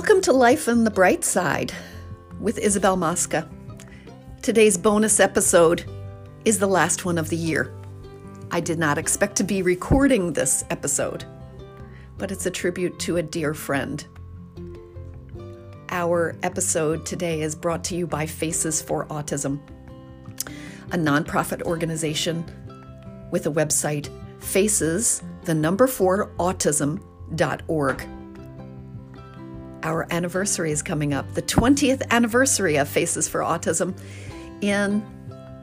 Welcome to Life on the Bright Side with Isabel Mosca. Today's bonus episode is the last one of the year. I did not expect to be recording this episode, but it's a tribute to a dear friend. Our episode today is brought to you by Faces for Autism, a nonprofit organization with a website, faces, the number four, autism.org our anniversary is coming up, the 20th anniversary of Faces for Autism. In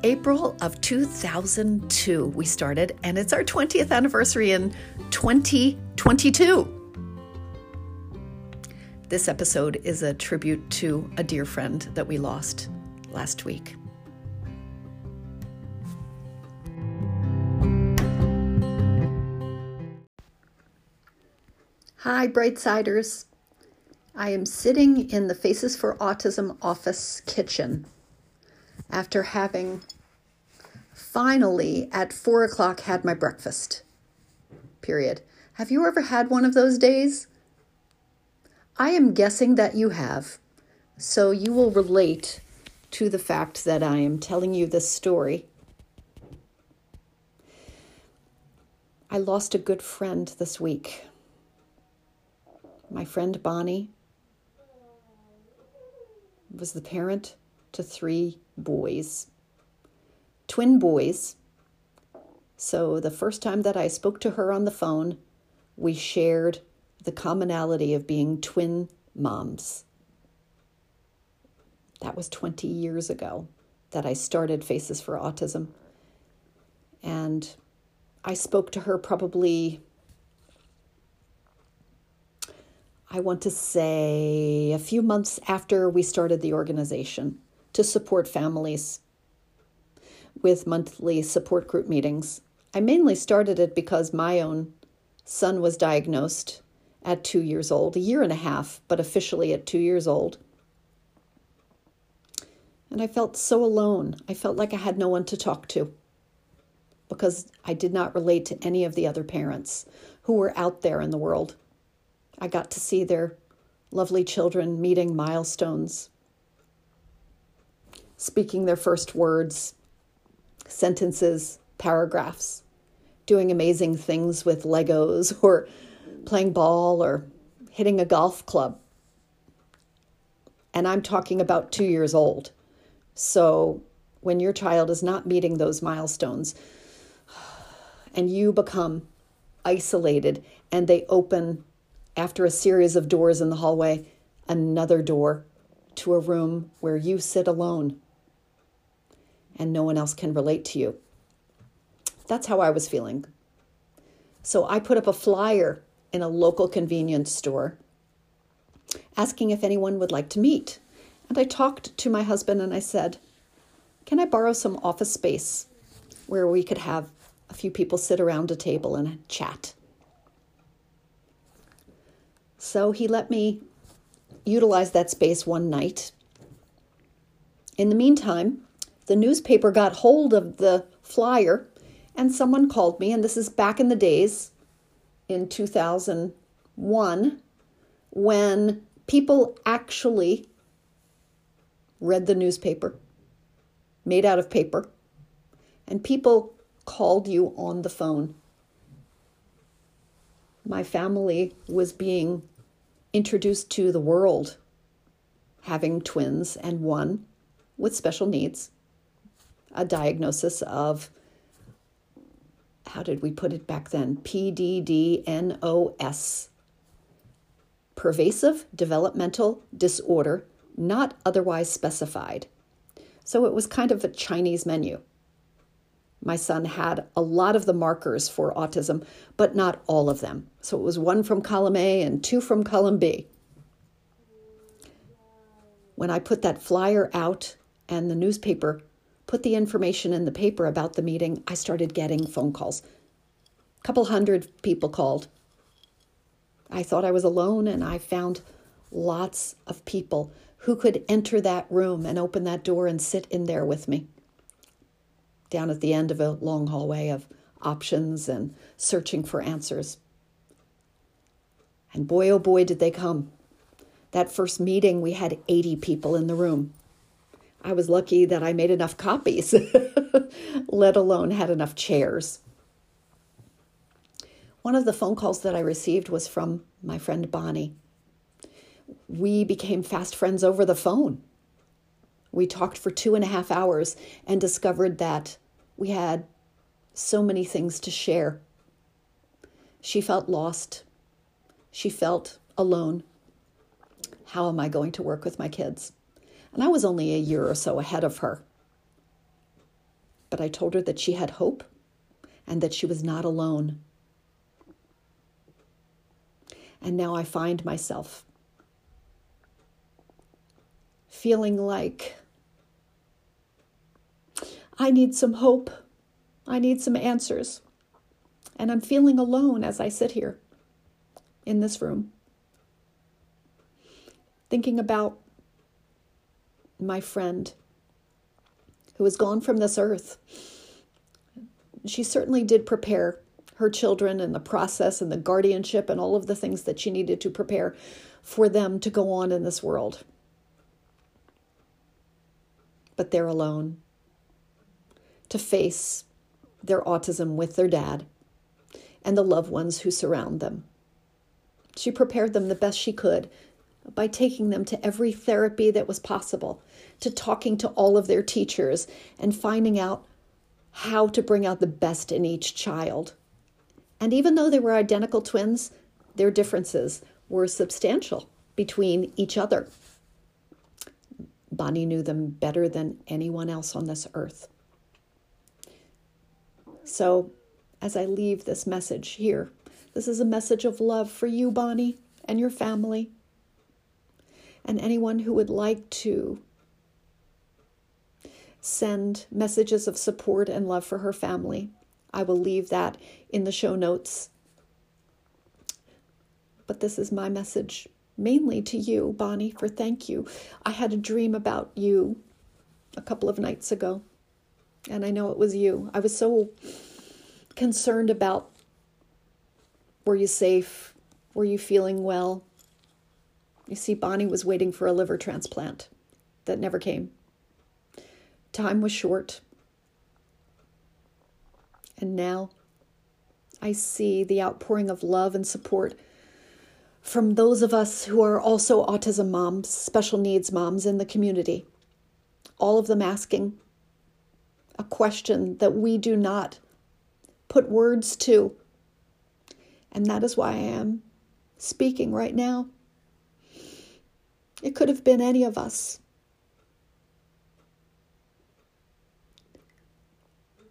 April of 2002, we started, and it's our 20th anniversary in 2022. This episode is a tribute to a dear friend that we lost last week. Hi, Brightsiders. I am sitting in the Faces for Autism office kitchen after having finally at four o'clock had my breakfast. Period. Have you ever had one of those days? I am guessing that you have, so you will relate to the fact that I am telling you this story. I lost a good friend this week. My friend Bonnie was the parent to three boys, twin boys. So the first time that I spoke to her on the phone, we shared the commonality of being twin moms. That was 20 years ago that I started Faces for Autism. And I spoke to her probably I want to say, a few months after we started the organization to support families with monthly support group meetings. I mainly started it because my own son was diagnosed at two years old, a year and a half, but officially at two years old. And I felt so alone. I felt like I had no one to talk to because I did not relate to any of the other parents who were out there in the world. I got to see their lovely children meeting milestones, speaking their first words, sentences, paragraphs, doing amazing things with Legos or playing ball or hitting a golf club. And I'm talking about two years old. So when your child is not meeting those milestones and you become isolated and they open after a series of doors in the hallway, another door to a room where you sit alone and no one else can relate to you. That's how I was feeling. So I put up a flyer in a local convenience store asking if anyone would like to meet. And I talked to my husband and I said, Can I borrow some office space where we could have a few people sit around a table and chat? So he let me utilize that space one night. In the meantime, the newspaper got hold of the flyer and someone called me, and this is back in the days in 2001 when people actually read the newspaper made out of paper, and people called you on the phone my family was being introduced to the world, having twins and one with special needs, a diagnosis of, how did we put it back then? PDDNOS, pervasive developmental disorder, not otherwise specified. So it was kind of a Chinese menu. My son had a lot of the markers for autism, but not all of them. So it was one from column A and two from column B. When I put that flyer out and the newspaper put the information in the paper about the meeting, I started getting phone calls. A couple hundred people called. I thought I was alone, and I found lots of people who could enter that room and open that door and sit in there with me down at the end of a long hallway of options and searching for answers. And boy, oh boy, did they come. That first meeting, we had 80 people in the room. I was lucky that I made enough copies, let alone had enough chairs. One of the phone calls that I received was from my friend Bonnie. We became fast friends over the phone. We talked for two and a half hours and discovered that we had so many things to share. She felt lost. She felt alone. How am I going to work with my kids? And I was only a year or so ahead of her. But I told her that she had hope and that she was not alone. And now I find myself feeling like I need some hope. I need some answers. And I'm feeling alone as I sit here in this room, thinking about my friend who has gone from this earth. She certainly did prepare her children and the process and the guardianship and all of the things that she needed to prepare for them to go on in this world. But they're alone to face their autism with their dad and the loved ones who surround them. She prepared them the best she could by taking them to every therapy that was possible, to talking to all of their teachers and finding out how to bring out the best in each child. And even though they were identical twins, their differences were substantial between each other. Bonnie knew them better than anyone else on this earth. So, as I leave this message here, this is a message of love for you, Bonnie, and your family, and anyone who would like to send messages of support and love for her family. I will leave that in the show notes. But this is my message mainly to you, Bonnie, for thank you. I had a dream about you a couple of nights ago, and I know it was you. I was so concerned about were you safe? Were you feeling well? You see, Bonnie was waiting for a liver transplant that never came. Time was short. And now I see the outpouring of love and support from those of us who are also autism moms, special needs moms in the community. All of them asking a question that we do not put words to. And that is why I am speaking right now. It could have been any of us.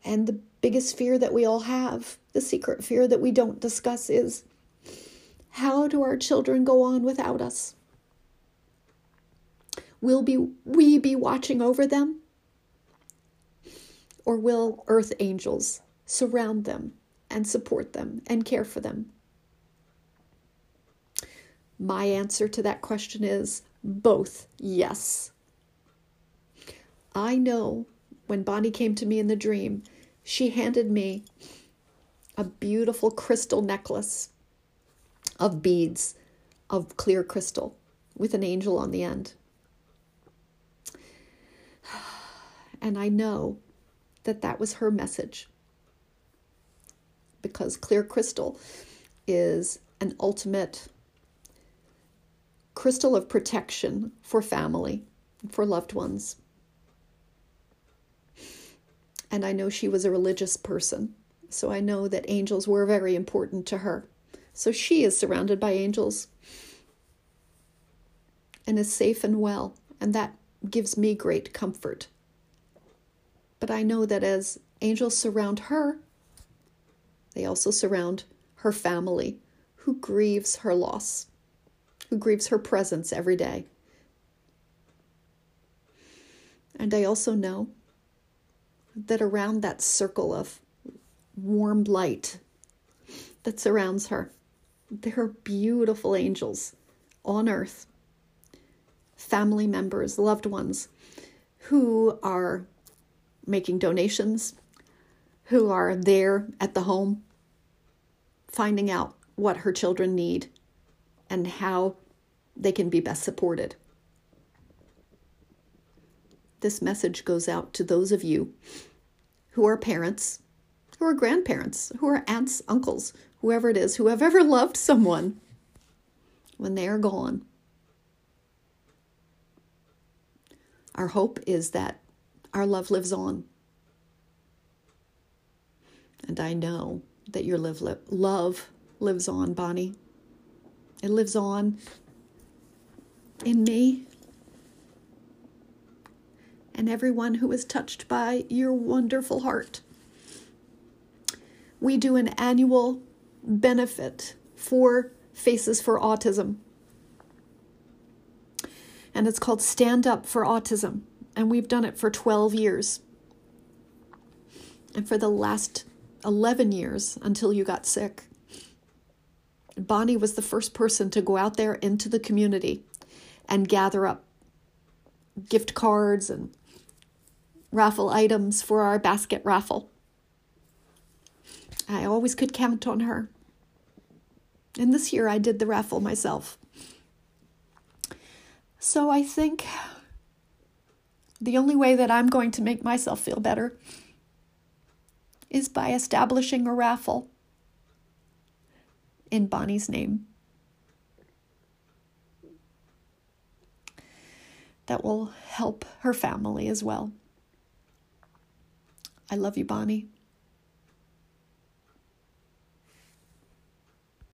And the biggest fear that we all have, the secret fear that we don't discuss, is how do our children go on without us? Will be we be watching over them? Or will earth angels surround them and support them and care for them? My answer to that question is both yes. I know when Bonnie came to me in the dream, she handed me a beautiful crystal necklace of beads of clear crystal with an angel on the end. And I know that that was her message because clear crystal is an ultimate crystal of protection for family, for loved ones. And I know she was a religious person, so I know that angels were very important to her. So she is surrounded by angels and is safe and well, and that gives me great comfort. But I know that as angels surround her, they also surround her family, who grieves her loss, who grieves her presence every day. And I also know that around that circle of warm light that surrounds her, there are beautiful angels on earth, family members, loved ones who are making donations, who are there at the home finding out what her children need and how they can be best supported. This message goes out to those of you who are parents, who are grandparents, who are aunts, uncles, whoever it is, who have ever loved someone when they are gone. Our hope is that our love lives on. And I know that your live, love lives on, Bonnie. It lives on in me and everyone who is touched by your wonderful heart. We do an annual benefit for Faces for Autism. And it's called Stand Up for Autism. And we've done it for 12 years. And for the last 11 years until you got sick, Bonnie was the first person to go out there into the community and gather up gift cards and raffle items for our basket raffle. I always could count on her. And this year I did the raffle myself. So I think the only way that I'm going to make myself feel better is by establishing a raffle in Bonnie's name. That will help her family as well. I love you, Bonnie.